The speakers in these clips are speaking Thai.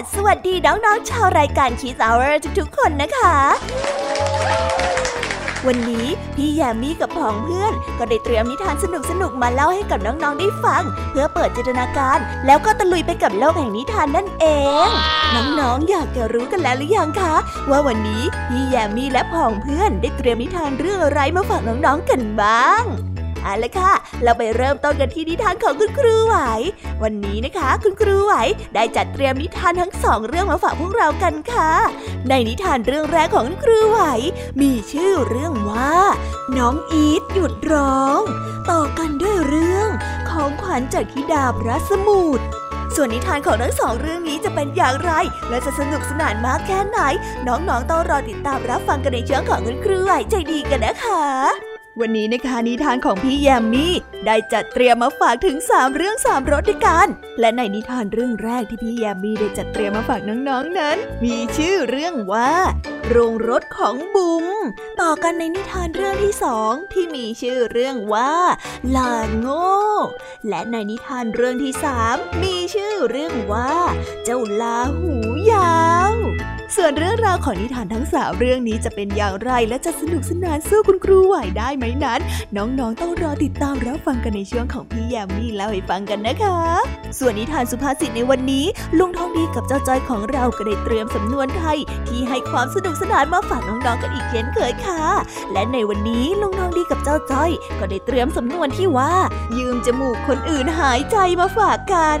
สวีดัสสวัสดีน้องๆชาวรายการ Kiss Hour ทุกๆคนนะคะ วันนี้พี่แยมมี่กับผองเพื่อน ก็ได้เตรียมนิทานสนุกๆมาเล่าให้กับน้องๆได้ฟัง เพื่อเปิดจินตนาการ แล้วก็ตะลุยไปกับโลกแห่งนิทานนั่นเอง น้องๆอยากจะรู้กันแล้วหรือยังคะ ว่าวันนี้พี่แยมมี่และผองเพื่อนได้เตรียมนิทานเรื่องอะไรมาฝากน้องๆกันบ้าง เอาละค่ะ เราไปเริ่มต้นกันที่นิทานของคุณครูไหว วันนี้นะคะ คุณครูไหวได้จัดเตรียมนิทานทั้งสองเรื่องมาฝากพวกเรากันค่ะ ในนิทานเรื่องแรกของคุณครูไหว มีชื่อเรื่องว่า น้องอีทหยุดร้อง ต่อกันด้วยเรื่องของขวัญจากธิดาพระสมุทรส่วนนิทานของทั้งสองเรื่องนี้จะเป็นอย่างไร และจะสนุกสนานมากแค่ไหน น้องๆต้องรอติดตามรับฟังกันในช่วงของคุณครูไหวใจดีกันนะคะ วันนี้นะคะนิทานของพี่แยมมี่ได้จัดเตรียมมาฝากถึง 3 เรื่อง 3รสด้วยกัน และในนิทานเรื่องแรกที่พี่แยมมี่ได้จัดเตรียมมาฝากน้องๆนนั้น มีชื่อเรื่องว่า โรงรถของบุ๋มต่อกันในนิทานเรื่องที่สองที่มีชื่อเรื่องว่าลาโง่และในนิทานเรื่องที่สามมีชื่อเรื่องว่า เจ้าลาหูย ส่วนเรื่องราวของนิทานทั้งสามเรื่องนี้จะเป็นอย่างไรและจะสนุกสนานสู้คุณครูไหวได้ไหมนั้น น้องๆต้องรอติดตามรับฟังกันในช่วงของพี่ยามีเล่าให้ฟังกันนะคะ ส่วนนิทานสุภาษิตในวันนี้ ลุงทองดีกับเจ้าจ้อยของเราก็ได้เตรียมสำนวนไทย ที่ให้ความสนุกสนานมาฝากน้องๆกันอีกเช่นเคยค่ะ และในวันนี้ลุงทองดีกับเจ้าจ้อย ก็ได้เตรียมสำนวนที่ว่า ยืมจมูกคนอื่นหายใจมาฝากกัน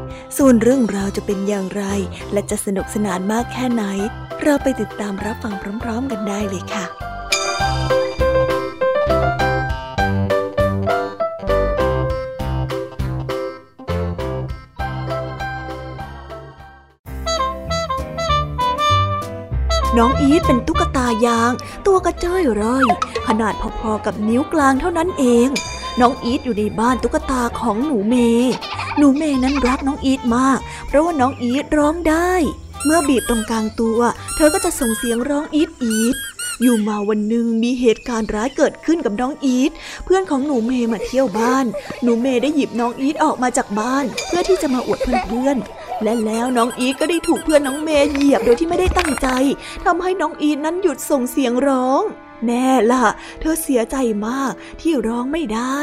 ส่วนเรื่องราวจะเป็นอย่างไร และจะสนุกสนานมากแค่ไหน เราไปติดตามรับฟังพร้อม ๆ กันได้เลยค่ะน้องอีทเป็นตุ๊กตายาง ตัวกระเจ้ยร่อย ขนาดพอๆกับนิ้วกลางเท่านั้นเอง น้องอีทอยู่ในบ้านตุ๊กตาของหนูเม หนูเมย์นั้นรักน้องอีทมาก เพราะว่าน้องอีทร้องได้ เมื่อบีบตรงกลางตัว เธอก็จะส่งเสียงร้องอีทอีทอยู่มาวันหนึ่งมีเหตุการณ์ร้ายเกิดขึ้นกับน้องอีทเพื่อนของหนูเมย์มาเที่ยวบ้าน หนูเมย์ได้หยิบน้องอีทออกมาจากบ้าน เพื่อที่จะมาอวดเพื่อนๆและแล้วน้องอีทก็ได้ถูกเพื่อนน้องเมย์เหยียบโดยที่ไม่ได้ตั้งใจทำให้น้องอีทนั้นหยุดส่งเสียงร้อง แน่ล่ะ เธอเสียใจมากที่ร้องไม่ได้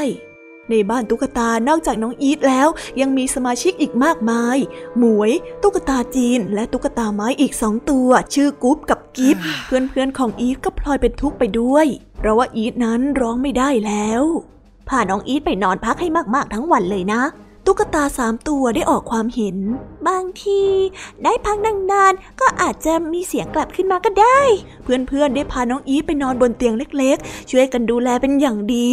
ในบ้านตุ๊กตานอกจากน้องอีทแล้ว ยังมีสมาชิกอีกมากมาย หมวย ตุ๊กตาจีน และตุ๊กตาไม้อีกสองตัว ชื่อกุ๊บกับกิฟเพื่อนๆของอีทก็พลอยเป็นทุกข์ไปด้วย เพราะว่าอีทนั้นร้องไม่ได้แล้วพาน้องอีทไปนอนพักให้มากๆทั้งวันเลยนะ ตุ๊กตาสามตัวได้ออกความเห็น บางทีได้พักนานๆก็อาจจะมีเสียงกลับขึ้นมาก็ได้ เพื่อนๆได้พาน้องอีไปนอนบนเตียงเล็กๆ ช่วยกันดูแลเป็นอย่างดี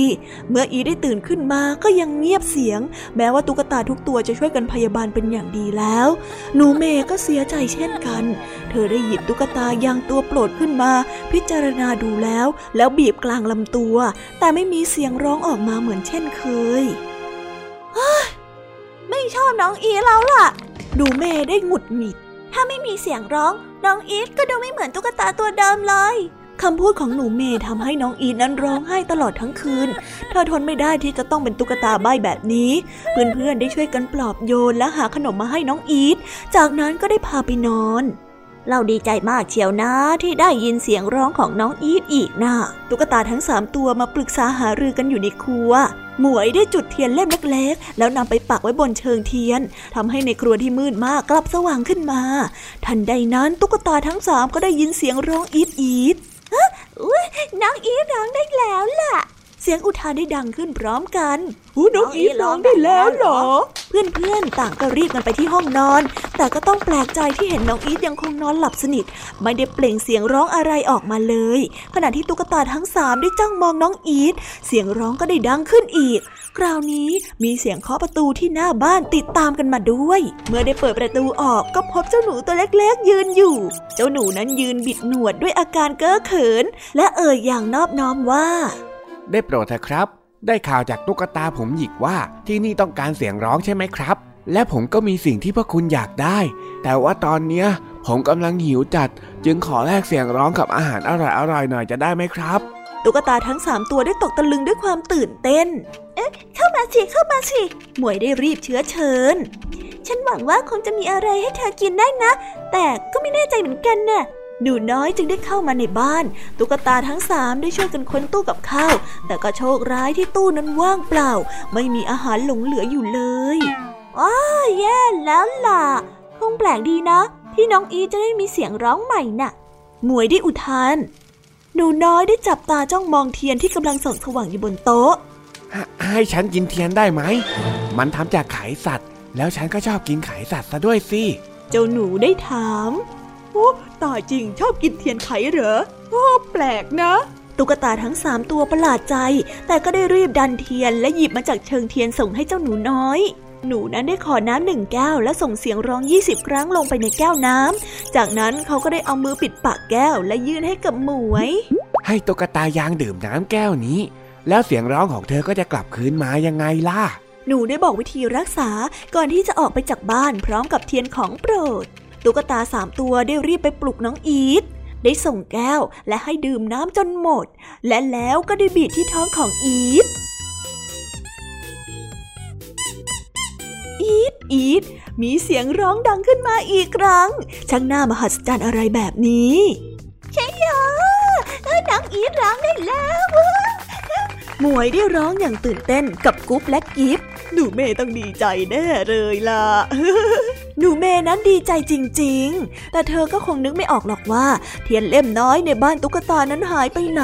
เมื่ออีได้ตื่นขึ้นมาก็ยังเงียบเสียง แม้ว่าตุ๊กตาทุกตัวจะช่วยกันพยาบาลเป็นอย่างดีแล้ว หนูเมย์ก็เสียใจเช่นกัน เธอได้หยิบตุ๊กตายางตัวโปรดขึ้นมา พิจารณาดูแล้ว แล้วบีบกลางลำตัว แต่ไม่มีเสียงร้องออกมาเหมือนเช่นเคย ไม่ชอบน้องอีแล้วล่ะ ดูเมย์ได้หงุดหงิด ถ้าไม่มีเสียงร้อง น้องอีทก็ดูไม่เหมือนตุ๊กตาตัวเดิมเลยคำพูดของหนูเมย์ทำให้น้องอีทนั้นร้องไห้ตลอดทั้งคืน เธอทนไม่ได้ที่จะต้องเป็นตุ๊กตาใบแบบนี้ เพื่อนๆได้ช่วยกันปลอบโยนและหาขนมมาให้น้องอีท จากนั้นก็ได้พาไปนอน เราดีใจมากเชียวนะที่ได้ยินเสียงร้องของน้องอีทอีกนะตุ๊กตาทั้งสามตัวมาปรึกษาหารือกันอยู่ในครัว หมวยได้จุดเทียนเล่มเล็กๆ แล้วนำไปปักไว้บนเชิงเทียนทำให้ในครัวที่มืดมากกลับสว่างขึ้นมา ทันใดนั้นตุ๊กตาทั้งสามก็ได้ยินเสียงร้องอีทอีทน้องอีทร้องได้แล้วล่ะ เสียงอุทานได้ดังขึ้นพร้อมกันหูน้องอีฟร้องได้แล้วเหรอ เพื่อนๆ ต่างก็รีบกันไปที่ห้องนอน แต่ก็ต้องแปลกใจที่เห็นน้องอีฟยังคงนอนหลับสนิท ไม่ได้เปล่งเสียงร้องอะไรออกมาเลย ขณะที่ตุ๊กตาทั้งสามได้จ้องมองน้องอีฟเสียงร้องก็ได้ดังขึ้นอีก คราวนี้มีเสียงเคาะประตูที่หน้าบ้านติดตามกันมาด้วย เมื่อได้เปิดประตูออกก็พบเจ้าหนูตัวเล็กๆ ยืนอยู่ เจ้าหนูนั้นยืนบิดหนวดด้วยอาการเก้อเขิน และเอ่ยอย่างนอบน้อมว่า ได้โปรดเถอะครับ ได้ข่าวจากตุ๊กตาผมหยิกว่าที่นี่ต้องการเสียงร้องใช่ไหมครับ และผมก็มีสิ่งที่พวกคุณอยากได้ แต่ว่าตอนเนี้ยผมกำลังหิวจัด จึงขอแลกเสียงร้องกับอาหารอร่อยๆหน่อยจะได้ไหมครับตุ๊กตาทั้งสามตัวได้ตกตะลึงด้วยความตื่นเต้น เอ๊ะ เข้ามาสิ เข้ามาสิ หมวยได้รีบเชื้อเชิญ ฉันหวังว่าคงจะมีอะไรให้เธอกินได้นะ แต่ก็ไม่แน่ใจเหมือนกันนะ่ะ หนูน้อยจึงได้เข้ามาในบ้าน ตุ๊กตาทั้งสามได้ช่วยกันค้นตู้กับข้าว แต่ก็โชคร้ายที่ตู้นั้นว่างเปล่า ไม่มีอาหารหลงเหลืออยู่เลยอ้าแย่แล้วล่ะ คงแปลกดีนะ ที่น้องอีจะได้มีเสียงร้องใหม่น่ะ หมวยได้อุทาน หนูน้อยได้จับตาจ้องมองเทียนที่กำลังส่องสว่างอยู่บนโต๊ะ ให้ฉันกินเทียนได้ไหม มันทำจากไข่สัตว์ แล้วฉันก็ชอบกินไข่สัตว์ซะด้วยสิ เจ้าหนูได้ถาม โอ้ตายจริงชอบกินเทียนไขเหรอ โอ้ แปลกนะ ตุ๊กตาทั้งสามตัวประหลาดใจ แต่ก็ได้รีบดับเทียนและหยิบมาจากเชิงเทียนส่งให้เจ้าหนูน้อยหนูนั้นได้ขอน้ำหนึ่งแก้วและส่งเสียงร้องยี่สิบครั้งลงไปในแก้วน้ำ จากนั้นเขาก็ได้เอามือปิดปากแก้วและยื่นให้กับหมวย ให้ตุ๊กตายางดื่มน้ำแก้วนี้ แล้วเสียงร้องของเธอก็จะกลับคืนมายังไงล่ะ หนูได้บอกวิธีรักษาก่อนที่จะออกไปจากบ้านพร้อมกับเทียนของโปรด ตุ๊กตาสามตัวได้รีบไปปลุกน้องอีทได้ส่งแก้วและให้ดื่มน้ำจนหมด และแล้วก็ได้บีบที่ท้องของอีทอีทอีดมีเสียงร้องดังขึ้นมาอีกครั้ง ช่างน่ามหัศจรรย์อะไรแบบนี้ใช่ยน้องอีดร้องได้แล้วหมวยได้ร้องอย่างตื่นเต้นกับกุ๊บและกิฟ หนูเมย์ต้องดีใจแน่เลยล่ะ หนูเมย์นั้นดีใจจริง ๆ แต่เธอก็คงนึกไม่ออกหรอกว่า เทียนเล่มน้อยในบ้านตุ๊กตานั้นหายไปไหน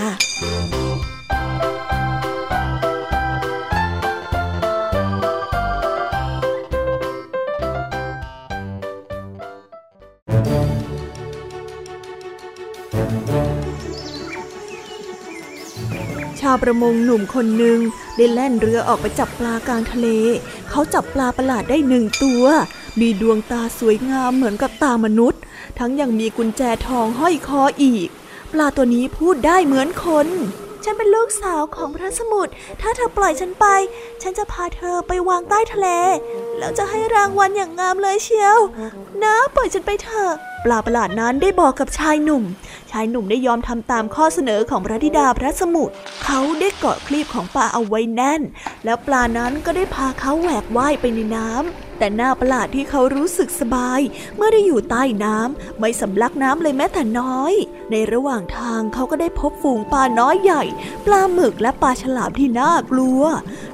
าวประมงหนุ่มคนหนึ่งได้แล่นเรือออกไปจับปลากลางทะเล เขาจับปลาประหลาดได้หนึ่งตัว มีดวงตาสวยงามเหมือนกับตามนุษย์ ทั้งยังมีกุญแจทองห้อยคออีก ปลาตัวนี้พูดได้เหมือนคน ฉันเป็นลูกสาวของพระสมุทร ถ้าเธอปล่อยฉันไป ฉันจะพาเธอไปวางใต้ทะเล แล้วจะให้รางวัลอย่างงามเลยเชียว นะปล่อยฉันไปเถอะ ปลาประหลาดนั้นได้บอกกับชายหนุ่ม ชายหนุ่มได้ยอมทำตามข้อเสนอของพระธิดาพระสมุทรเขาได้เกาะคลีบของปลาเอาไว้แน่น แล้วปลานั้นก็ได้พาเขาแหวกว่ายไปในน้ำ แต่หน้าประหลาดที่เขารู้สึกสบาย เมื่อได้อยู่ใต้น้ำไม่สำลักน้ำเลยแม้แต่น้อย ในระหว่างทางเขาก็ได้พบฝูงปลาน้อยใหญ่ ปลาหมึกและปลาฉลามที่น่ากลัว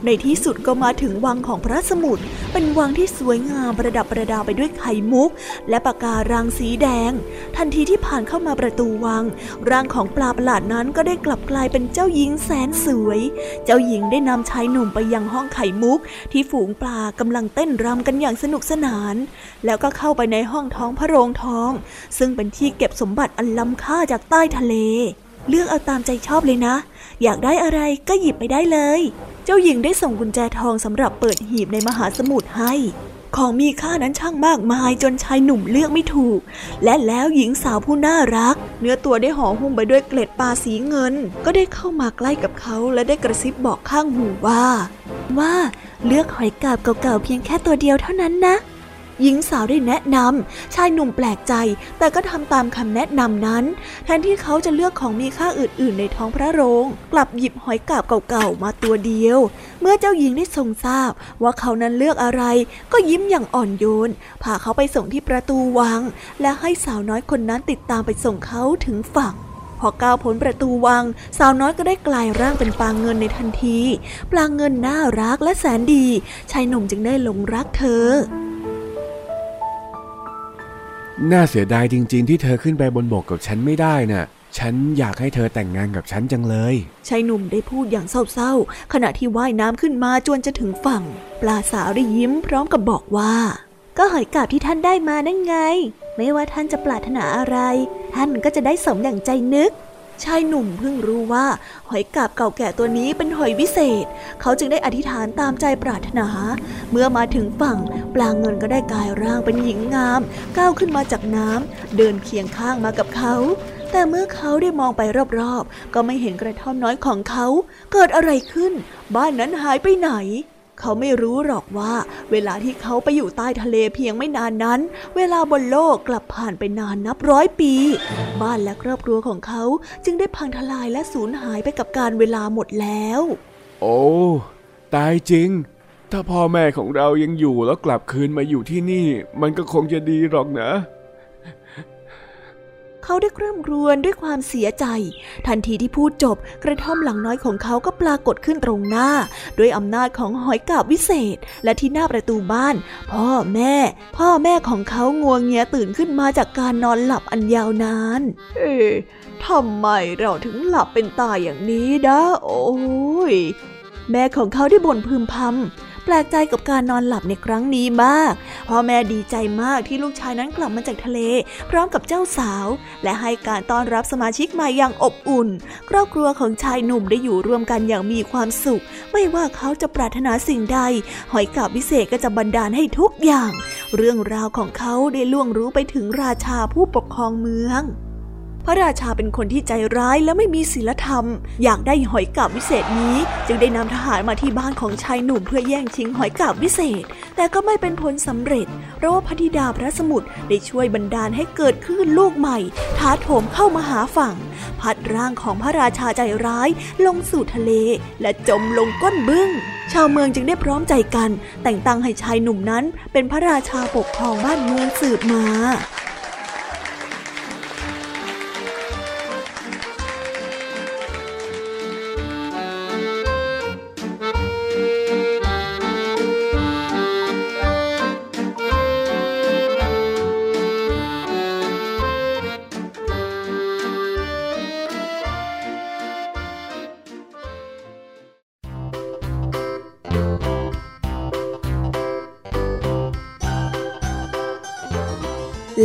ในที่สุดก็มาถึงวังของพระสมุทรเป็นวังที่สวยงามประดับประดาไปด้วยไข่มุก และปะการังสีแดง ทันทีที่ผ่านเข้ามาประตูวัง ร่างของปลาประหลาดนั้นก็ได้กลับกลายเป็นเจ้าหญิงแสนสวย เจ้าหญิงได้นำชายหนุ่มไปยังห้องไข่มุก ที่ฝูงปลากำลังเต้นรำกันอย่างสนุกสนาน แล้วก็เข้าไปในห้องท้องพระโรงทอง ซึ่งเป็นที่เก็บสมบัติอันล้ำค่าจากใต้ทะเล เลือกเอาตามใจชอบเลยนะ อยากได้อะไรก็หยิบไปได้เลย เจ้าหญิงได้ส่งกุญแจทองสำหรับเปิดหีบในมหาสมุทรให้ ของมีค่านั้นช่างมากมายจนชายหนุ่มเลือกไม่ถูก และแล้วหญิงสาวผู้น่ารัก เนื้อตัวได้ห่อหุ้มไปด้วยเกล็ดปลาสีเงิน ก็ได้เข้ามาใกล้กับเขาและได้กระซิบบอกข้างหูว่า ว่าเลือกหอยกาบเก่าๆเพียงแค่ตัวเดียวเท่านั้นนะ หญิงสาวได้แนะนำชายหนุ่มแปลกใจ แต่ก็ทำตามคำแนะนำนั้น แทนที่เขาจะเลือกของมีค่าอื่น ๆ ในท้องพระโรง กลับหยิบหอยกาบเก่าๆมาตัวเดียว เมื่อเจ้าหญิงได้ทรงทราบ ว่าเขานั้นเลือกอะไร ก็ยิ้มอย่างอ่อนโยนพาเขาไปส่งที่ประตูวัง และให้สาวน้อยคนนั้นติดตามไปส่งเขาถึงฝั่งพอก้าวพ้นประตูวัง สาวน้อยก็ได้กลายร่างเป็นปลางเงินในทันที ปลางเงินน่ารักและแสนดี ชายหนุ่มจึงได้หลงรักเธอ น่าเสียดายจริง ๆ ที่เธอขึ้นไปบนบกกับฉันไม่ได้น่ะ ฉันอยากให้เธอแต่งงานกับฉันจังเลย ชายหนุ่มได้พูดอย่างเศร้าๆ ขณะที่ว่ายน้ำขึ้นมาจนจะถึงฝั่ง ปลาสาวได้ยิ้มพร้อมกับบอกว่า ก็หอยกาบที่ท่านได้มานั่นไง ไม่ว่าท่านจะปรารถนาอะไร ท่านก็จะได้สมอย่างใจนึก ชายหนุ่มเพิ่งรู้ว่าหอยกาบเก่าแก่ตัวนี้เป็นหอยวิเศษ เขาจึงได้อธิษฐานตามใจปรารถนา เมื่อมาถึงฝั่ง ปลางเงินก็ได้กลายร่างเป็นหญิงงาม ก้าวขึ้นมาจากน้ำเดินเคียงข้างมากับเขาแต่เมื่อเขาได้มองไปรอบๆ ก็ไม่เห็นกระท่อมน้อยของเขา เกิดอะไรขึ้น บ้านนั้นหายไปไหน เขาไม่รู้หรอกว่า เวลาที่เขาไปอยู่ใต้ทะเลเพียงไม่นานนั้น เวลาบนโลกกลับผ่านไปนานนับร้อยปี บ้านและครอบครัวของเขาจึงได้พังทลายและสูญหายไปกับการเวลาหมดแล้ว โอ้ตายจริง ถ้าพ่อแม่ของเรายังอยู่แล้วกลับคืนมาอยู่ที่นี่ มันก็คงจะดีหรอกนะ เขาได้คร่ำครวญด้วยความเสียใจ ทันทีที่พูดจบกระท่อมหลังน้อยของเขาก็ปรากฏขึ้นตรงหน้า ด้วยอำนาจของหอยกาบวิเศษ และที่หน้าประตูบ้าน พ่อแม่ พ่อแม่ของเขางวงเงียตื่นขึ้นมาจากการนอนหลับอันยาวนาน เอ๊ทำไมเราถึงหลับเป็นตายอย่างนี้นะโอ้ยแม่ของเขาได้บ่นพึมพำ แปลกใจกับการนอนหลับในครั้งนี้มาก พ่อแม่ดีใจมากที่ลูกชายนั้นกลับมาจากทะเล พร้อมกับเจ้าสาว และให้การต้อนรับสมาชิกใหม่อย่างอบอุ่น ครอบครัวของชายหนุ่มได้อยู่ร่วมกันอย่างมีความสุข ไม่ว่าเขาจะปรารถนาสิ่งใด หอยกาบวิเศษก็จะบันดาลให้ทุกอย่าง เรื่องราวของเขาได้ล่วงรู้ไปถึงราชาผู้ปกครองเมือง พระราชาเป็นคนที่ใจร้ายและไม่มีศีลธรรม อยากได้หอยกาบวิเศษนี้ จึงได้นำทหารมาที่บ้านของชายหนุ่มเพื่อแย่งชิงหอยกาบวิเศษ แต่ก็ไม่เป็นผลสำเร็จ เพราะว่าพระธิดาพระสมุทรได้ช่วยบันดาลให้เกิดคลื่นลูกใหม่ท้าโถมเข้ามาหาฝั่ง พัดร่างของพระราชาใจร้ายลงสู่ทะเล และจมลงก้นบึ้ง ชาวเมืองจึงได้พร้อมใจกัน แต่งตั้งให้ชายหนุ่มนั้น เป็นพระราชาปกครองบ้านเมืองสืบมา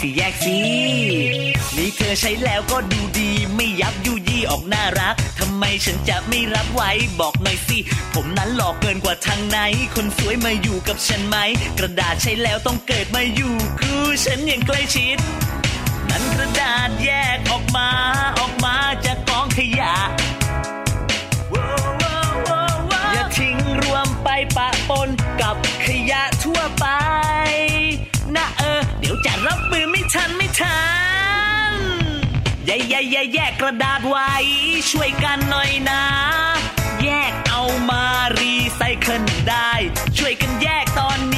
สิแยกสินี่เธอใช้แล้วก็ดูดี ไม่ยับยุยี่ออกน่ารักทำไมฉันจะไม่รับไว้บอกหน่อยสิ ผมนั้นหลอกเกินกว่าทางไหน คนสวยมาอยู่กับฉันไหม กระดาษใช้แล้วต้องเกิดมาอยู่คือฉันยังใกล้ชิด นั้นกระดาษแยกออกมาออกมาจากกองขยะอย่าทิ้งรวมไปปะปนกับขยะทั่วไป ดี๋ยวจะรับมือไม่ทันไม่ทันแย่แย่แย่แยกกระดาษไว้ ช่วยกันหน่อยนะ แยกเอามารีไซเคิลได้ ช่วยกันแยกตอนนี้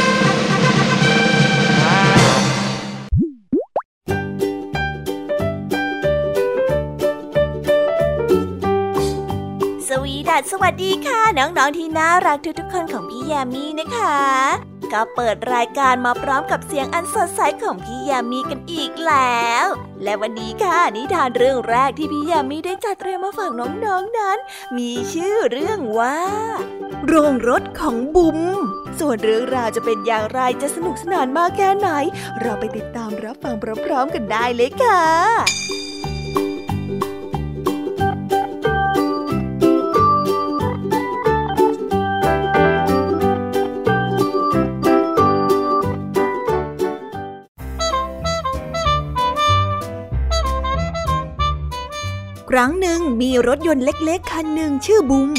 สวัสดีค่ะ น้องๆที่น่ารักทุกๆคนของพี่แยมมี่นะคะ ก็เปิดรายการมาพร้อมกับเสียงอันสดใสของพี่ยามีกันอีกแล้ว และวันนี้ค่ะนิทานเรื่องแรกที่พี่ยามีได้จัดเตรียมมาฝากน้องๆนนั้น มีชื่อเรื่องว่า โรงรถของบุ๋มส่วนเรื่องราวจะเป็นอย่างไรจะสนุกสนานมากแค่ไหน เราไปติดตามรับฟังพร้อมๆกันได้เลยค่ะ ครั้งหนึ่งมีรถยนต์เล็กๆ คันหนึ่งชื่อบุม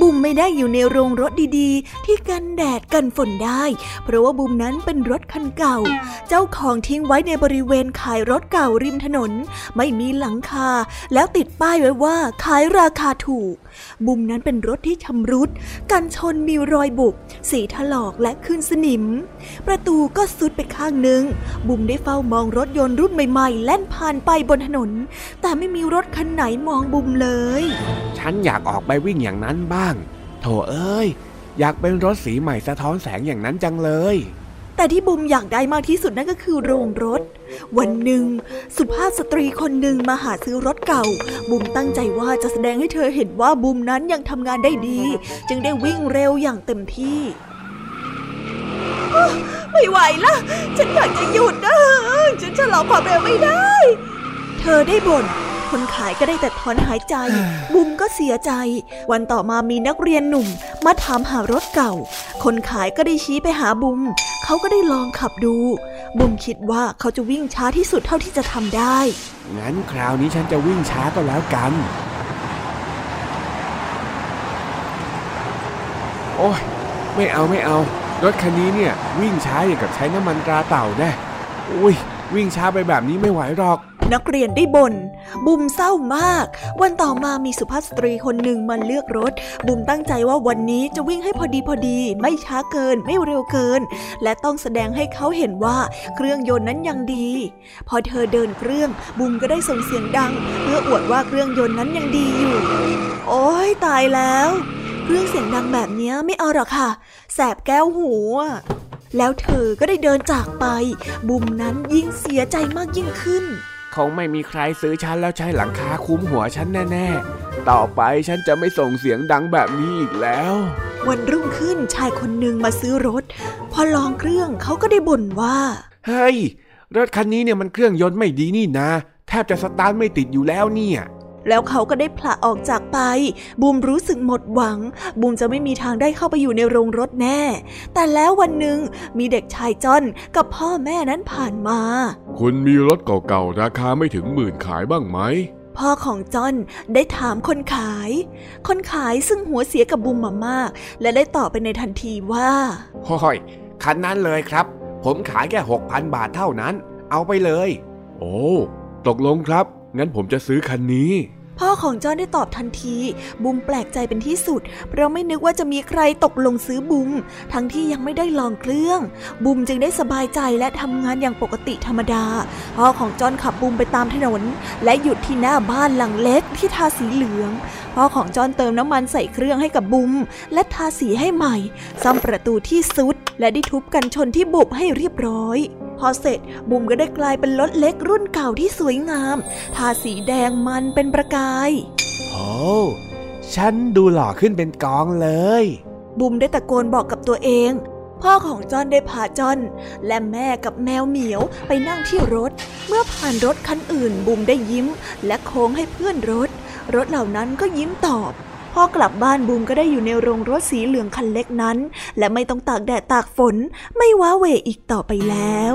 บุมไม่ได้อยู่ในโรงรถดีๆ ที่กันแดดกันฝนได้ เพราะว่าบุมนั้นเป็นรถคันเก่า เจ้าของทิ้งไว้ในบริเวณขายรถเก่าริมถนน ไม่มีหลังคา แล้วติดป้ายไว้ว่าขายราคาถูก บุมนั้นเป็นรถที่ชำรุด กันชนมีรอยบุบสีถลอกและขึ้นสนิม ประตูก็สุดไปข้างหนึ่ง บุมได้เฝ้ามองรถยนต์รุ่นใหม่ๆ แล่นผ่านไปบนถนน แต่ไม่มีรถคันไหนมองบุมเลย ฉันอยากออกไปวิ่งอย่างนั้นบ้าง โถเอ้ย อยากเป็นรถสีใหม่สะท้อนแสงอย่างนั้นจังเลย แต่ที่บุมอยากได้มากที่สุดนั่นก็คือโรงรถ วันหนึ่ง สุภาพสตรีคนหนึ่งมาหาซื้อรถเก่า บุมตั้งใจว่าจะแสดงให้เธอเห็นว่าบุมนั้นยังทำงานได้ดี จึงได้วิ่งเร็วอย่างเต็มที่ไม่ไหวละฉันอยากจะหยุดนะ ฉันชะลอความเร็วไม่ได้ เธอได้บ่น คนขายก็ได้แต่ถอนหายใจ บุมก็เสียใจ วันต่อมามีนักเรียนหนุ่ม มาถามหารถเก่า คนขายก็ได้ชี้ไปหาบุม เขาก็ได้ลองขับดู บุมคิดว่าเขาจะวิ่งช้าที่สุดเท่าที่จะทำได้ งั้นคราวนี้ฉันจะวิ่งช้าก็แล้วกัน โอ้ยไม่เอาไม่เอา รถคันนี้เนี่ยวิ่งช้าอย่างกับใช้น้ำมันตราเต่าแน่อุ้ยวิ่งช้าไปแบบนี้ไม่ไหวหรอก นักเรียนได้บน่นบุมเศร้ามาก วันต่อมามีสุภาพสตรีคนหนึ่งมาเลือกรถ บุมตั้งใจว่าวันนี้จะวิ่งให้พอดีพอดี ไม่ช้าเกินไม่เร็วเกิน และต้องแสดงให้เขาเห็นว่าเครื่องยนต์นั้นยังดี พอเธอเดินเครื่อง บุมก็ได้ส่งเสียงดัง เพื่ออวดว่าเครื่องยนต์นั้นยังดีอยู่ โอ้ยตายแล้ว เครื่องเสียงดังแบบนี้ไม่เอาหรอกค่ะ แสบแก้วหูแล้วเธอก็ได้เดินจากไป บุมนั้นยิ่งเสียใจมากยิ่งขึ้น คงไม่มีใครซื้อฉันแล้วใช้หลังคาคุ้มหัวฉันแน่ๆ ต่อไปฉันจะไม่ส่งเสียงดังแบบนี้อีกแล้ว วันรุ่งขึ้นชายคนหนึ่งมาซื้อรถ พอลองเครื่องเขาก็ได้บ่นว่า เฮ้ย รถคันนี้เนี่ยมันเครื่องยนต์ไม่ดีนี่นะ แทบจะสตาร์ทไม่ติดอยู่แล้วเนี่ย แล้วเขาก็ได้ผละออกจากไป บูมรู้สึกหมดหวัง บูมจะไม่มีทางได้เข้าไปอยู่ในโรงรถแน่ แต่แล้ววันหนึ่งมีเด็กชายจอนกับพ่อแม่นั้นผ่านมา คุณมีรถเก่าๆ ราคาไม่ถึงหมื่นขายบ้างไหม พ่อของจอนได้ถามคนขาย คนขายซึ่งหัวเสียกับบูมมามาก และได้ตอบไปในทันทีว่าห้อยคันนั้นเลยครับ ผมขายแค่หกพันบาทเท่านั้น เอาไปเลย โอ้ ตกลงครับ งั้นผมจะซื้อคันนี้ พ่อของจอนได้ตอบทันที บุมแปลกใจเป็นที่สุด เพราะไม่นึกว่าจะมีใครตกลงซื้อบุม ทั้งที่ยังไม่ได้ลองเครื่อง บุมจึงได้สบายใจและทำงานอย่างปกติธรรมดา พ่อของจอนขับบุมไปตามถนน และหยุดที่หน้าบ้านหลังเล็กที่ทาสีเหลือง พ่อของจอนเติมน้ำมันใส่เครื่องให้กับบุม และทาสีให้ใหม่ ซ่อมประตูที่ซุด และได้ทุบกันชนที่บุบให้เรียบร้อย พอเสร็จบุมก็ได้กลายเป็นรถเล็กรุ่นเก่าที่สวยงาม ทาสีแดงมันเป็นประกายโอ้ฉันดูหล่อขึ้นเป็นกองเลย บุมได้ตะโกนบอกกับตัวเอง พ่อของจอนได้พาจอนและแม่กับแมวเหมียวไปนั่งที่รถ เมื่อผ่านรถคันอื่นบุมได้ยิ้ม และโค้งให้เพื่อนรถ รถเหล่านั้นก็ยิ้มตอบ พอกลับบ้านบูมก็ได้อยู่ในโรงรถสีเหลืองคันเล็กนั้น และไม่ต้องตากแดดตากฝน ไม่ว้าเหวอีกต่อไปแล้ว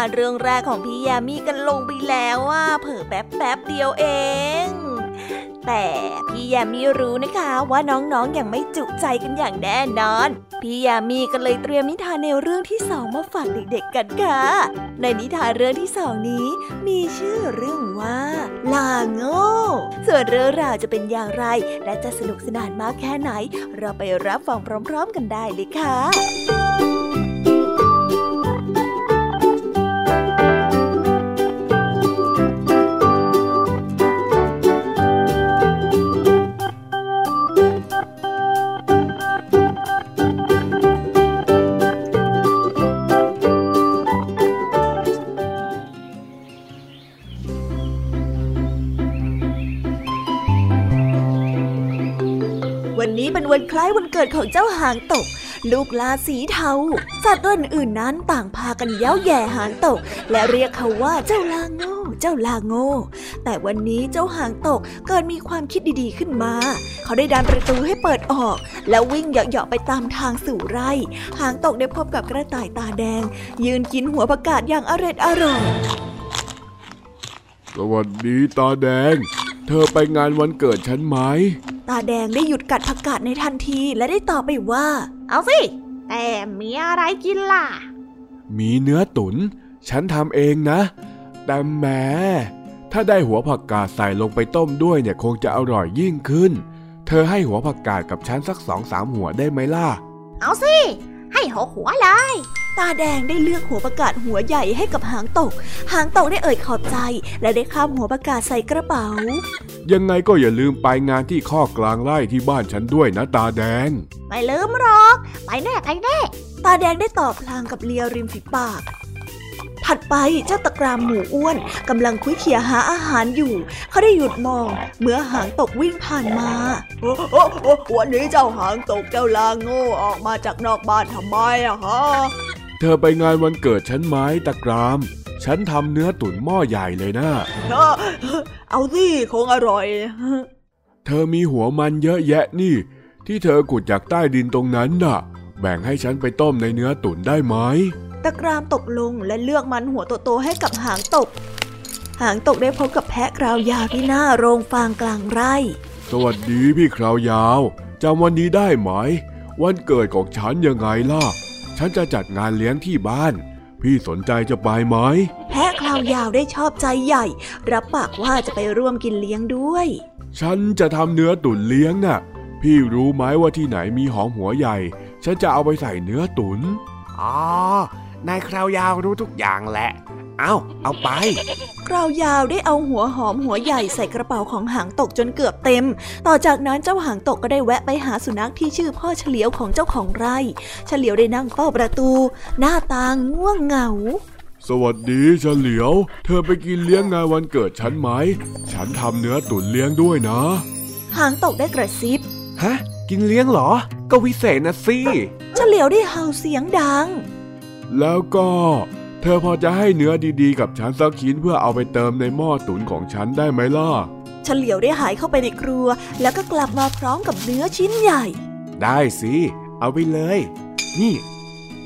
านเรื่องแรกของพี่ยามีกันลงไปแล้วว่าเผิ่แป๊บแป๊บเดียวเองแต่แต่พี่ยามีรู้นะคะว่าน้องๆออย่างไม่จุใจกันอย่างแน่นอน พี่ยามีก็เลยเตรียมนิทานแนวเรื่องที่สองมาฝากเด็กๆกันค่ะ ในนิทานเรื่องที่สองนี้ มีชื่อเรื่องว่าลาโง่ส่วนเรื่องราวจะเป็นอย่างไร และจะสนุกสนานมากแค่ไหน เราไปรับฟังพร้อม ๆ กันได้เลยค่ะ วันคล้ายวันเกิดของเจ้าหางตก ลูกลาสีเทา สัตว์ตัวอื่นนั้นต่างพากันเย้าแย่หางตก และเรียกเขาว่าเจ้าลาโง่ เจ้าลาโง่ แต่วันนี้เจ้าหางตกเกิดมีความคิดดีๆขึ้นมา เขาได้ดันประตูให้เปิดออก แล้ววิ่งเหาะๆไปตามทางสู่ไร่ หางตกได้พบกับกระต่ายตาแดง ยืนกินหัวประกาศอย่างอร่อยอร่อยสวัสดีตาแดง เธอไปงานวันเกิดฉันไหม ตาแดงได้หยุดกัดผักกาดในทันทีและได้ตอบไปว่า เอาสิ แต่มีอะไรกินล่ะ มีเนื้อตุนฉันทำเองนะ แต่แม้ถ้าได้หัวผักกาดใส่ลงไปต้มด้วยเนี่ยคงจะอร่อยยิ่งขึ้น เธอให้หัวผักกาดกับฉันสักสองสามหัวได้ไหมล่ะ เอาสิ ให้หกหัวเลย ตาแดงได้เลือกหัวประกาศหัวใหญ่ให้กับหางตก หางตกได้เอ่ยขอบใจ และได้ข้ามหัวประกาศใส่กระเป๋า ยังไงก็อย่าลืมไปงานที่ข้อกลางไร่ที่บ้านฉันด้วยนะตาแดง ไม่ลืมหรอก ไปแน่ไปแน่ ตาแดงได้ตอบพลางกับเลียริมฝีปากถัดไปเจ้าตะกรามหมูอ้วนกำลังคุยเขี่ยหาอาหารอยู่ เขาได้หยุดมอง เมื่อหางตกวิ่งผ่านมาวันนี้เจ้าหางตกเจ้าลาโง่ออกมาจากนอกบ้านทำไมอะฮะ เธอไปงานวันเกิดฉันไหมตะกราม ฉันทำเนื้อตุ๋นหม้อใหญ่เลยนะ เอาสิคงอร่อย เธอมีหัวมันเยอะแยะนี่ ที่เธอขุดจากใต้ดินตรงนั้นน่ะ แบ่งให้ฉันไปต้มในเนื้อตุ๋นได้ไหมตะกรามตกลงและเลือกมันหัวโตๆให้กับหางตก หางตกได้พบกับแพะคราวยาวที่หน้าโรงฟางกลางไร่ สวัสดีพี่คราวยาวจำวันนี้ได้ไหม วันเกิดของฉันยังไงล่ะ ฉันจะจัดงานเลี้ยงที่บ้าน พี่สนใจจะไปไหม แพะคราวยาวได้ชอบใจใหญ่ รับปากว่าจะไปร่วมกินเลี้ยงด้วย ฉันจะทำเนื้อตุ๋นเลี้ยงน่ะ พี่รู้ไหมว่าที่ไหนมีหอมหัวใหญ่ ฉันจะเอาไปใส่เนื้อตุ๋นอ๋อนายคราวยาวรู้ทุกอย่างแหละ เอาเอาไปคราวยาวได้เอาหัวหอมหัวใหญ่ใส่กระเป๋าของหางตกจนเกือบเต็ม ต่อจากนั้นเจ้าหางตกก็ได้แวะไปหาสุนัขที่ชื่อพ่อเฉลียวของเจ้าของไร่ เฉลียวได้นั่งเฝ้าประตู หน้าตาง่วงเหงาสวัสดีเฉลียว เธอไปกินเลี้ยงงานวันเกิดฉันไหม ฉันทำเนื้อตุ๋นเลี้ยงด้วยนะ หางตกได้กระซิบ ฮะ กินเลี้ยงเหรอ ก็วิเศษนะสิ เฉลียวได้เห่าเสียงดัง แล้วก็ เธอพอจะให้เนื้อดีๆ กับฉันสักชิ้นเพื่อเอาไปเติมในหม้อตุ๋นของฉันได้ไหมล่ะเฉลียวได้หายเข้าไปในครัว แล้วก็กลับมาพร้อมกับเนื้อชิ้นใหญ่ ได้สิ เอาไปเลย นี่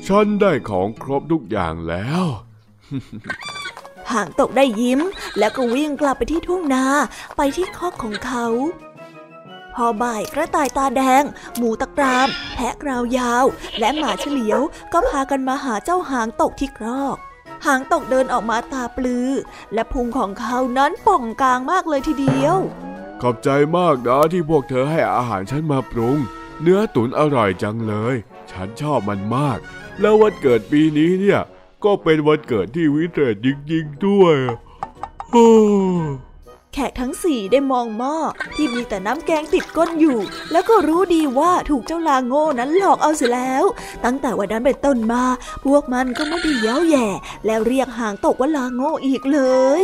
ฉันได้ของครบทุกอย่างแล้วห่างตกได้ยิ้ม แล้วก็วิ่งกลับไปที่ทุ่งนาไปที่คอกของเขา พอบ่ายกระต่ายตาแดง หมูตะกราม แพะกราวยาว และหมาเฉลียว ก็พากันมาหาเจ้าหางตกที่ครอก หางตกเดินออกมาตาปลือ และพุงของเขานั้นป่องกลางมากเลยทีเดียว ขอบใจมากนะที่พวกเธอให้อาหารฉันมาปรุง เนื้อตุ๋นอร่อยจังเลย ฉันชอบมันมาก แล้ววันเกิดปีนี้เนี่ย ก็เป็นวันเกิดที่วิเศษจริงๆด้วยโอ้ แขกทั้งสี่ได้มองหม้อที่มีแต่น้ำแกงติดก้นอยู่ แล้วก็รู้ดีว่าถูกเจ้าลาโง่นั้นหลอกเอาเสียแล้ว ตั้งแต่วันนั้นเป็นต้นมา พวกมันก็ไม่ได้เย้าแย่ แล้วเรียกหางตกว่าลาโง่อีกเลย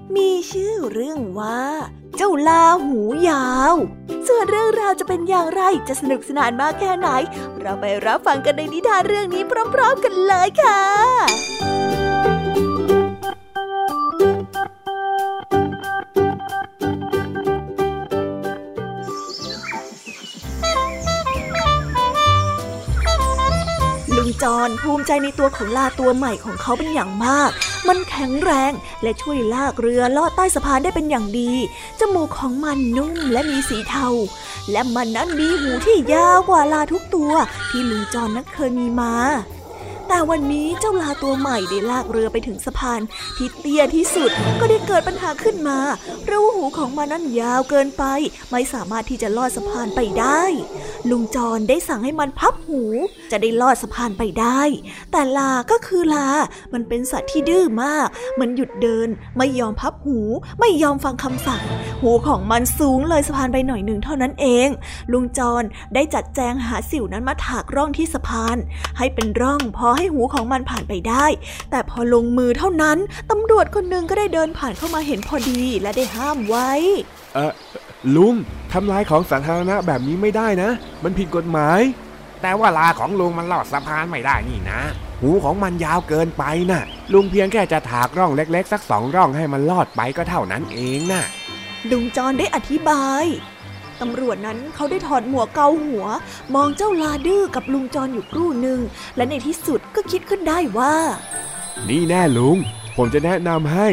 มีชื่อเรื่องว่า เจ้าลาหูยาว ส่วนเรื่องราวจะเป็นอย่างไรจะสนุกสนานมากแค่ไหน เราไปรับฟังกันในนิทานเรื่องนี้พร้อมๆกันเลยค่ะลุงจอนภูมิใจในตัวของลาตัวใหม่ของเขาเป็นอย่างมาก มันแข็งแรงและช่วยลากเรือลอดใต้สะพานได้เป็นอย่างดี จมูกของมันนุ่มและมีสีเทา และมันนั้นมีหูที่ยาวกว่าลาทุกตัวที่ลุงจอนนั้นเคยมีมา แต่วันนี้เจ้าลาตัวใหม่ได้ลากเรือไปถึงสะพานที่เตี้ยที่สุดก็ได้เกิดปัญหาขึ้นมาเพราะหูของมันนั้นยาวเกินไป ไม่สามารถที่จะลอดสะพานไปได้ ลุงจอนได้สั่งให้มันพับหู จะได้ลอดสะพานไปได้ แต่ลาก็คือลา มันเป็นสัตว์ที่ดื้อมาก มันหยุดเดิน ไม่ยอมพับหู ไม่ยอมฟังคำสั่ง หูของมันสูงเลยสะพานไปหน่อยหนึ่งเท่านั้นเอง ลุงจอนได้จัดแจงหาสิวนั้นมาถากร่องที่สะพาน ให้เป็นร่องพอให้หูของมันผ่านไปได้ แต่พอลงมือเท่านั้น ตำรวจคนหนึ่งก็ได้เดินผ่านเข้ามาเห็นพอดีและได้ห้ามไว้ เออลุงทำลายของสาธารณะแบบนี้ไม่ได้นะ มันผิดกฎหมาย แต่ว่าลาของลุงมันลอดสะพานไม่ได้นี่นะ หูของมันยาวเกินไปนะ่ะ ลุงเพียงแค่จะถากร่องเล็ก ๆ สักสองร่องให้มันลอดไปก็เท่านั้นเองน่ะลุงจอนได้อธิบาย ตำรวจนั้นเขาได้ถอดหมวกเกาหัว มองเจ้าลาดื้อกับลุงจอนอยู่ครู่หนึ่ง และในที่สุดก็คิดขึ้นได้ว่า นี่แน่ลุง ผมจะแนะนำให้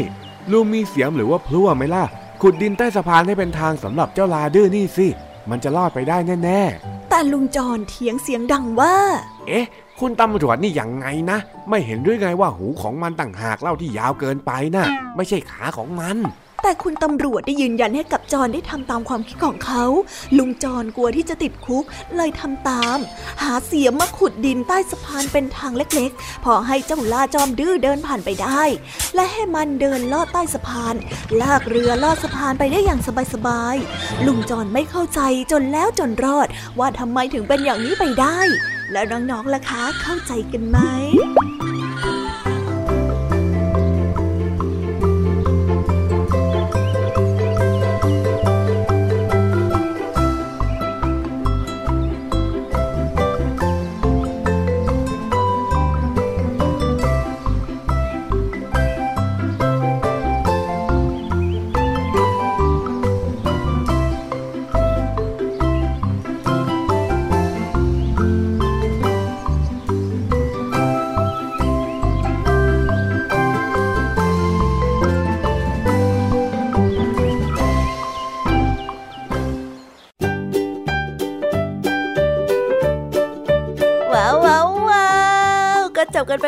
ลุงมีเสียมหรือว่าพลั่วไหมล่ะ ขุดดินใต้สะพานให้เป็นทางสำหรับเจ้าลาดื้อนี่สิ มันจะลอดไปได้แน่แต่ลุงจอนเถียงเสียงดังว่าๆเอ๊ะ คุณตำรวจนี่ยังไงนะ ไม่เห็นด้วยไงว่าหูของมันต่างหากเล่าที่ยาวเกินไปนะ่ะ ไม่ใช่ขาของมัน แต่คุณตำรวจได้ยืนยันให้กับจอนได้ทำตามความคิดของเขา ลุงจอนกลัวที่จะติดคุกเลยทำตาม หาเสียมมาขุดดินใต้สะพานเป็นทางเล็กๆ พอให้เจ้าลาจอมดื้อเดินผ่านไปได้ และให้มันเดินลอดใต้สะพาน ลากเรือลอดสะพานไปได้อย่างสบายๆ ลุงจอนไม่เข้าใจจนแล้วจนรอด ว่าทำไมถึงเป็นอย่างนี้ไปได้ แล้วน้องๆล่ะคะเข้าใจกันไหม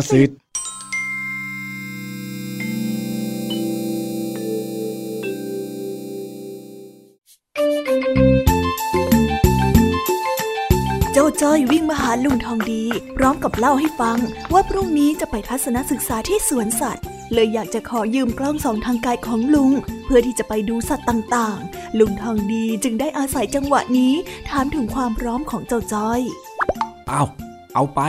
สุภาษิตเจ้าจ้อยวิ่งมาหาลุงทองดี พร้อมกับเล่าให้ฟัง ว่าพรุ่งนี้จะไปทัศนศึกษาที่สวนสัตว์ เลยอยากจะขอยืมกล้องส่องทางกายของลุง เพื่อที่จะไปดูสัตว์ต่างๆ ลุงทองดีจึงได้อาศัยจังหวะนี้ ถามถึงความพร้อมของเจ้าจ้อย เอา เอาไป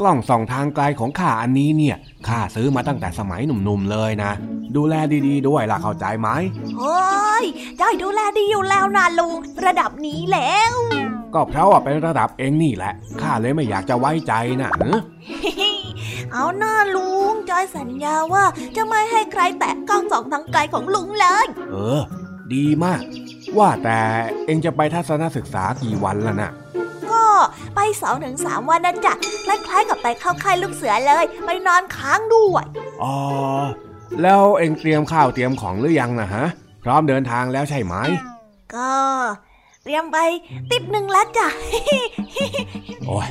กล้องส่องทางไกลของข้าอันนี้เนี่ยข้าซื้อมาตั้งแต่สมัยหนุ่มๆเลยนะ ดูแลดีๆด้วยล่ะเข้าใจไหมโอ้ยจ้อยดูแลดีอยู่แล้วนะลุงระดับนี้แล้ว ก็เพราะว่าเป็นระดับเองนี่แหละข้าเลยไม่อยากจะไว้ใจนะเนอะเอาหน้าลุงจอยสัญญาว่าจะไม่ให้ใครแตะกล้องส่องทางไกลของลุงเลย เออ ดีมาก ว่าแต่เองจะไปทัศนศึกษากี่วันล่ะนะก็ ไปสองถึงสามวันนะจ๊ะคล้ายๆกับไปเข้าค่ายลูกเสือเลย ไปนอนค้างด้วยอ๋อแล้วเองเตรียมข้าวเตรียมของหรือยังนะฮะ พร้อมเดินทางแล้วใช่ไหมก็เตรียมไปติดหนึ่งแล้วจ้ะโอ้ย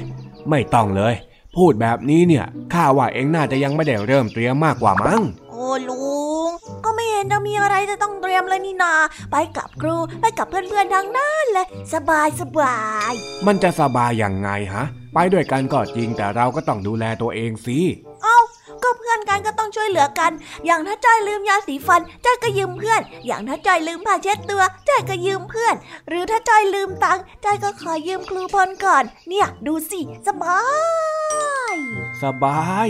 ไม่ต้องเลย พูดแบบนี้เนี่ยข้าว่าเองน่าจะยังไม่ได้เริ่มเตรียมมากกว่ามั้งโอ้ลุง ก็ไม่เห็นจะมีอะไรจะต้องเตรียมเลยนี่นา ไปกับครูไปกับเพื่อนๆทั้งนั้นเลย สบายสบาย มันจะสบายยังไงฮะ ไปด้วยกันก็จริงแต่เราก็ต้องดูแลตัวเองสิเอ้าก็ก็เพื่อนกันก็ต้องช่วยเหลือกัน อย่างถ้าจ้อยลืมยาสีฟันจ้อยก็ยืมเพื่อน อย่างถ้าจ้อยลืมผ้าเช็ดตัวจ้อยก็ยืมเพื่อน หรือถ้าจ้อยลืมตังจ้อยก็ขอยืมครูพลก่อน เนี่ยดูสิสบาย สบาย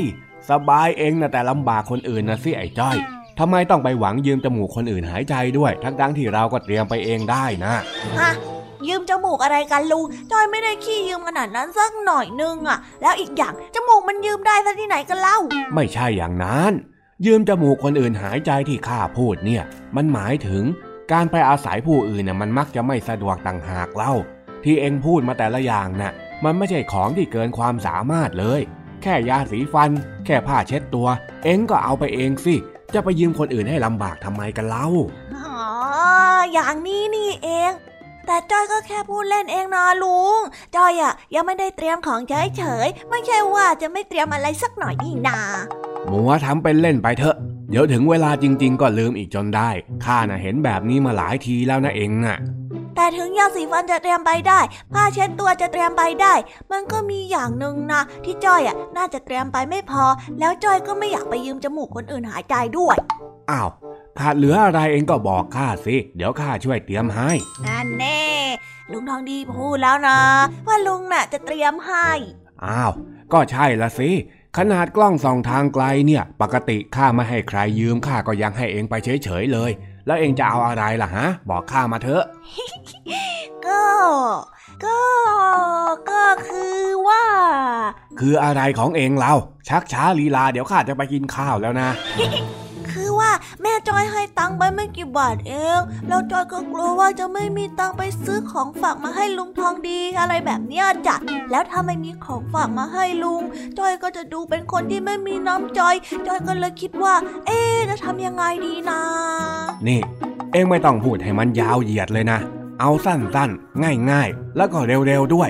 สบายเองนะแต่ลำบากคนอื่นนะสิไอ้จ้อย ทำไมต้องไปหวังยืมจมูกคนอื่นหายใจด้วย ทั้งดังที่เราก็เตรียมไปเองได้นะฮะยืมจมูกอะไรกันลุงจอยไม่ได้ขี้ยืมขนาดนั้นสักหน่อยนึงอะแล้วอีกอย่างจมูกมันยืมได้ซะที่ไหนกันเล่า ไม่ใช่อย่างนั้น ยืมจมูกคนอื่นหายใจที่ข้าพูดเนี่ย มันหมายถึง การไปอาศัยผู้อื่นน่ะมันมักจะไม่สะดวกต่างหากเล่า ที่เองพูดมาแต่ละอย่างน่ะ มันไม่ใช่ของที่เกินความสามารถเลย แค่ยาสีฟัน แค่ผ้าเช็ดตัว เองก็เอาไปเองสิ จะไปยืมคนอื่นให้ลำบากทำไมกันเล่า อ๋อ อย่างนี้นี่เอง แต่จ้อยก็แค่พูดเล่นเองนะลุง จ้อยอะยังไม่ได้เตรียมของเฉยๆ ไม่ใช่ว่าจะไม่เตรียมอะไรสักหน่อยนี่นามัวทำเป็นเล่นไปเถอะ เดี๋ยวถึงเวลาจริง ๆ ก็ลืมอีกจนได้ ข้าน่ะเห็นแบบนี้มาหลายทีแล้วนะเองน่ะ แต่ถึงยาสีฟันจะเตรียมไปได้ ผ้าเช็ดตัวจะเตรียมไปได้ มันก็มีอย่างหนึ่งนะที่จ้อยอะน่าจะเตรียมไปไม่พอ แล้วจ้อยก็ไม่อยากไปยืมจมูกคนอื่นหายใจด้วย อ้าวขาดเหลืออะไรเองก็บอกข้าสิ เดี๋ยวข้าช่วยเตรียมให้นั่นแน่ ลุงทองดีพูดแล้วนะ ว่าลุงน่ะจะเตรียมให้ อ้าว ก็ใช่ละสิ ขนาดกล้องส่องทางไกลเนี่ย ปกติข้าไม่ให้ใครยืมข้าก็ยังให้เองไปเฉยๆเลย แล้วเองจะเอาอะไรล่ะฮะ บอกข้ามาเถอะ ก็ ก็ ก็คือว่า คืออะไรของเองเรา ชักช้าลีลาเดี๋ยวข้าจะไปกินข้าวแล้วนะ คือว่าแม่จอยให้ตังค์ไปไม่กี่บาทเองแล้วจอยก็กลัวว่าจะไม่มีตังค์ไปซื้อของฝากมาให้ลุงทองดีอะไรแบบเนี้ยจ้ะแล้วถ้าไม่มีของฝากมาให้ลุง จอยก็จะดูเป็นคนที่ไม่มีน้ำใจ จอยก็เลยคิดว่า เอ๊ะจะทำยังไงดีนะ นี่ เองไม่ต้องพูดให้มันยาวเหยียดเลยนะ เอาสั้นๆ ง่ายๆ แล้วก็เร็วๆด้วย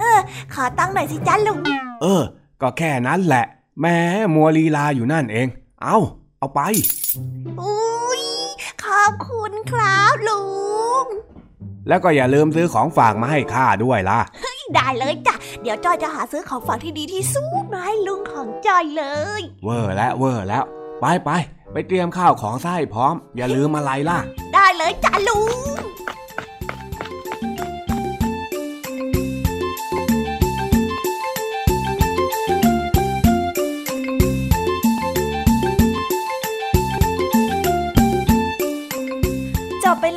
เออ ขอตังค์หน่อยสิจ้าลุง เออ ก็แค่นั้นแหละแม้มัวลีลาอยู่นั่นเอง เอา เอาไป อุ้ยขอบคุณครับลุง แล้วก็อย่าลืมซื้อของฝากมาให้ข้าด้วยล่ะ ได้เลยจ้ะ เดี๋ยวจอยจะหาซื้อของฝากที่ดีที่สุดมาให้ลุงของจอยเลย เวอร์แล้วเวอร์แล้ว ไปไปไปเตรียมข้าวของไส้พร้อม อย่าลืมอะไรล่ะ ได้เลยจ้ะลุง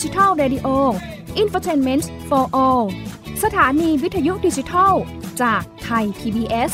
ดิจิทัล Radio Infotainment for All สถานีวิทยุดิจิทัล จากไทย PBS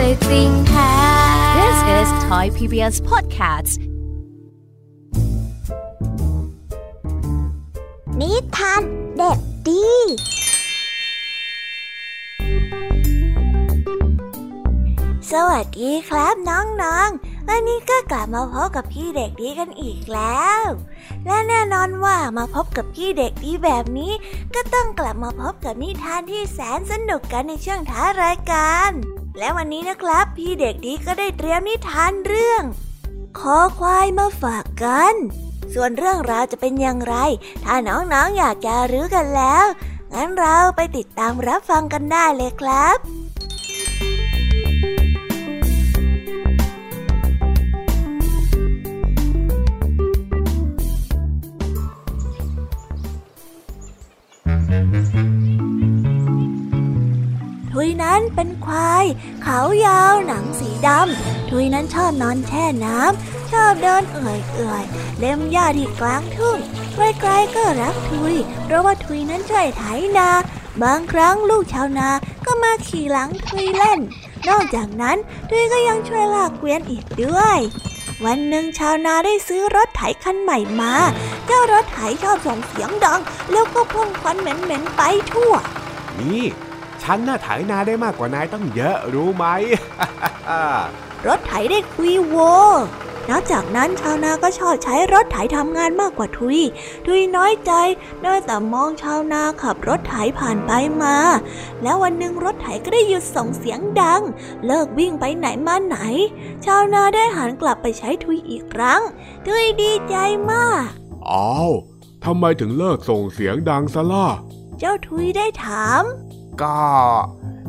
ใจจริงแท้ This is Thai PBS Podcast นิทานเด็กดี สวัสดีครับน้องๆ วันนี้ก็กลับมาพบกับพี่เด็กดีกันอีกแล้ว และแน่นอนว่ามาพบกับพี่เด็กดีแบบนี้ ก็ต้องกลับมาพบกับนิทานที่แสนสนุกกันในช่วงท้ายรายการ และวันนี้นะครับ พี่เด็กดีก็ได้เตรียมนิทานเรื่องขอควายมาฝากกัน ส่วนเรื่องราวจะเป็นอย่างไร ถ้าน้องๆออยากจะรู้กันแล้ว งั้นเราไปติดตามรับฟังกันได้เลยครับ ยนั้นเป็นควายเขายาวหนังสีดำทุยนั้นชอบนอนแช่น้ำชอบเดินเอื่อยเอื่อยเล็มหญ้าที่กลางทุ่งไกลๆก็รักทุย เพราะว่าทุยนั้นช่วยไถนา บางครั้งลูกชาวนาก็มาขี่หลังทุยเล่น นอกจากนั้นทุยก็ยังช่วยลากเกวียนอีกด้วยวันหนึ่งชาวนาได้ซื้อรถไถคันใหม่มา เจ้ารถไถชอบส่งเสียงดัง แล้วก็พ่นควันเหม็นๆไปทั่ว นี่ ฉันน่าไถนาได้มากกว่านายตั้งเยอะรู้ไหม รถไถได้คุยโวนอกจากนั้นชาวนาก็ชอบใช้รถไถทำงานมากกว่าทุย ทุยน้อยใจได้แต่มองชาวนาขับรถไถผ่านไปมา แล้ววันหนึ่งรถไถก็ได้หยุดส่งเสียงดัง เลิกวิ่งไปไหนมาไหน ชาวนาได้หันกลับไปใช้ทุยอีกครั้ง ทุยดีใจมากอ้าวทำไมถึงเลิกส่งเสียงดังซะล่ะ เจ้าทุยได้ถาม ก็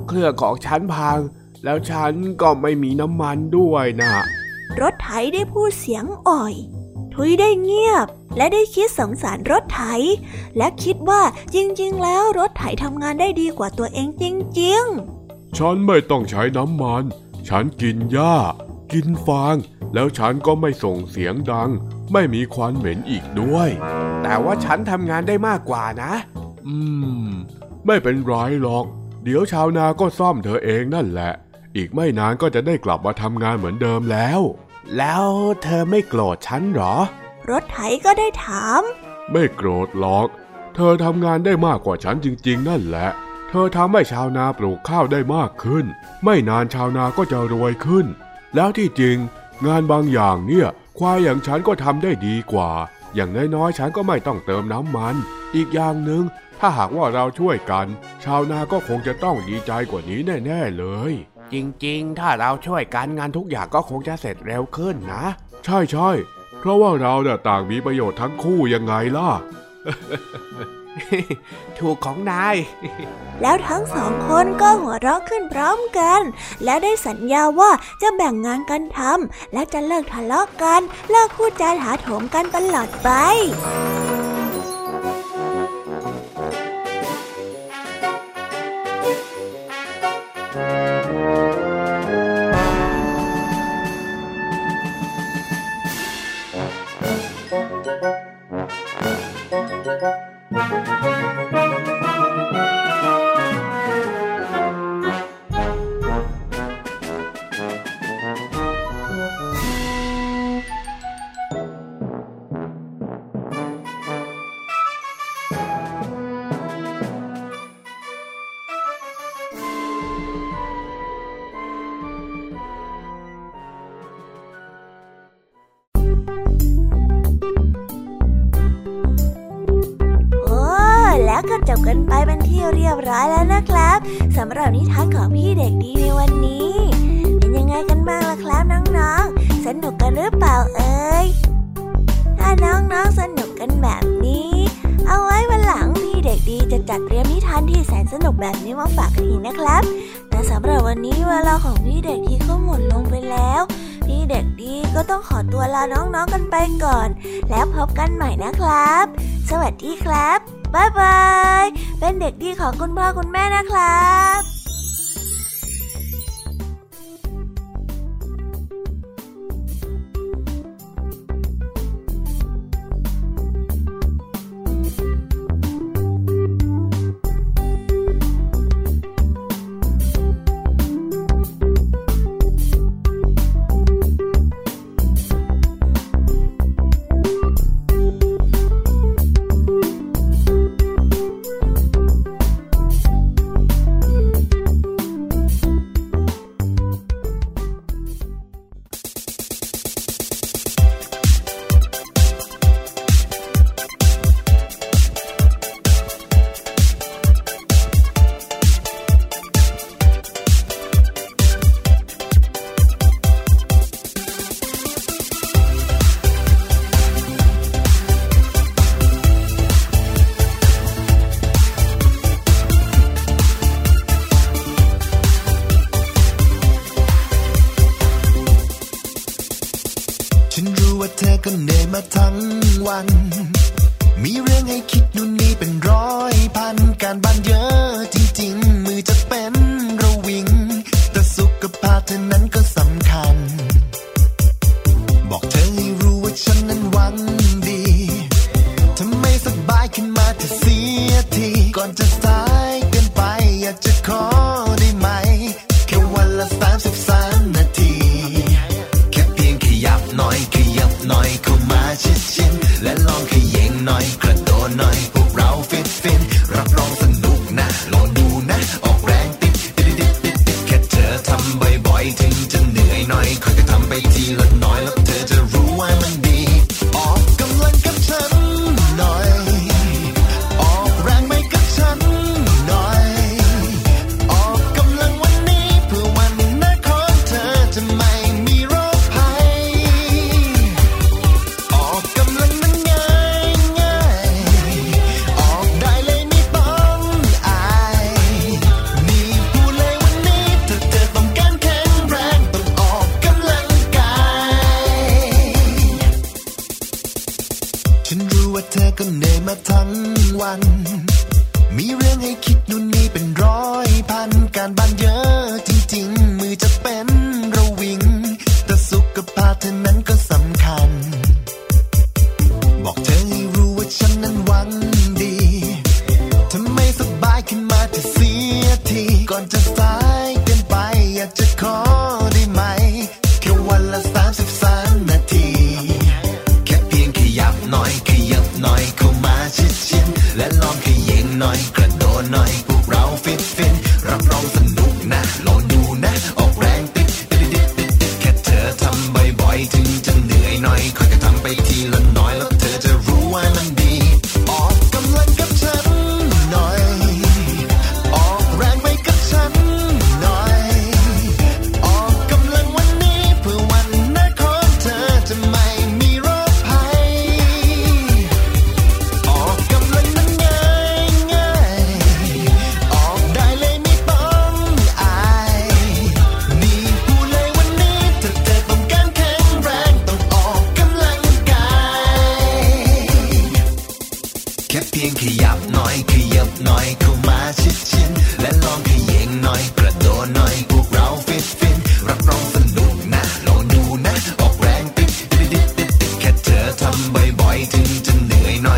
เครื่องของฉันพัง แล้วฉันก็ไม่มีน้ำมันด้วยนะรถไถได้พูดเสียงอ่อย ทุยได้เงียบ และได้คิดสงสารรถไถ และคิดว่าจริง ๆ แล้วรถไถทำงานได้ดีกว่าตัวเองจริงฉันไม่ต้องใช้น้ำมัน ฉันกินหญ้า กินฟาง แล้วฉันก็ไม่ส่งเสียงดัง ไม่มีควันเหม็นอีกด้วย แต่ว่าฉันทำงานได้มากกว่านะ อืม ไม่เป็นไรหรอก เดี๋ยวชาวนาก็ซ่อมเธอเองนั่นแหละ อีกไม่นานก็จะได้กลับมาทำงานเหมือนเดิมแล้ว แล้วเธอไม่โกรธฉันเหรอๆรถไถก็ได้ถาม ไม่โกรธหรอก เธอทำงานได้มากกว่าฉันจริง ๆ นั่นแหละ เธอทำให้ชาวนาปลูกข้าวได้มากขึ้น ไม่นานชาวนาก็จะรวยขึ้น แล้วที่จริง งานบางอย่างเนี่ยควายอย่างฉันก็ทำได้ดีกว่า อย่างน้อยๆ ฉันก็ไม่ต้องเติมน้ำมัน อีกอย่างหนึ่ง ถ้าหากว่าเราช่วยกัน ชาวนาก็คงจะต้องดีใจกว่านี้แน่ๆเลย จริงๆ ถ้าเราช่วยกันงานทุกอย่างก็คงจะเสร็จเร็วขึ้นนะ ใช่ใช่เพราะว่าเราเนี่ยต่างมีประโยชน์ทั้งคู่ยังไงล่ะ ถูกของนาย แล้วทั้งสองคนก็หัวเราะขึ้นพร้อมกัน และได้สัญญาว่าจะแบ่งงานกันทำและจะเลิกทะเลาะกันเลิกพูดจาถาโถมกันตลอดไป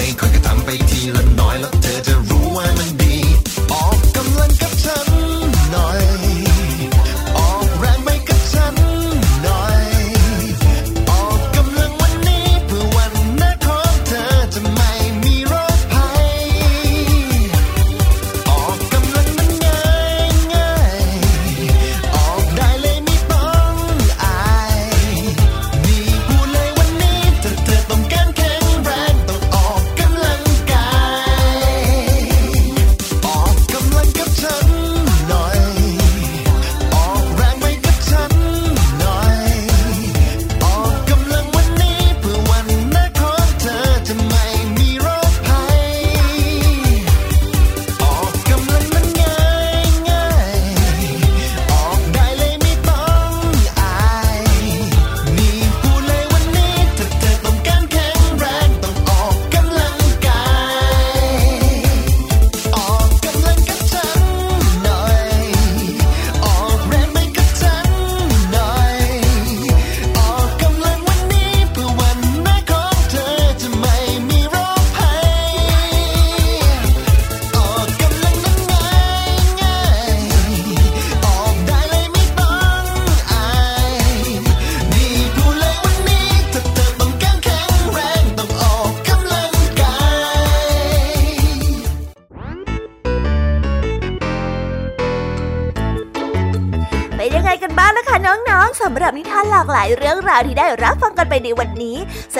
ain't quicker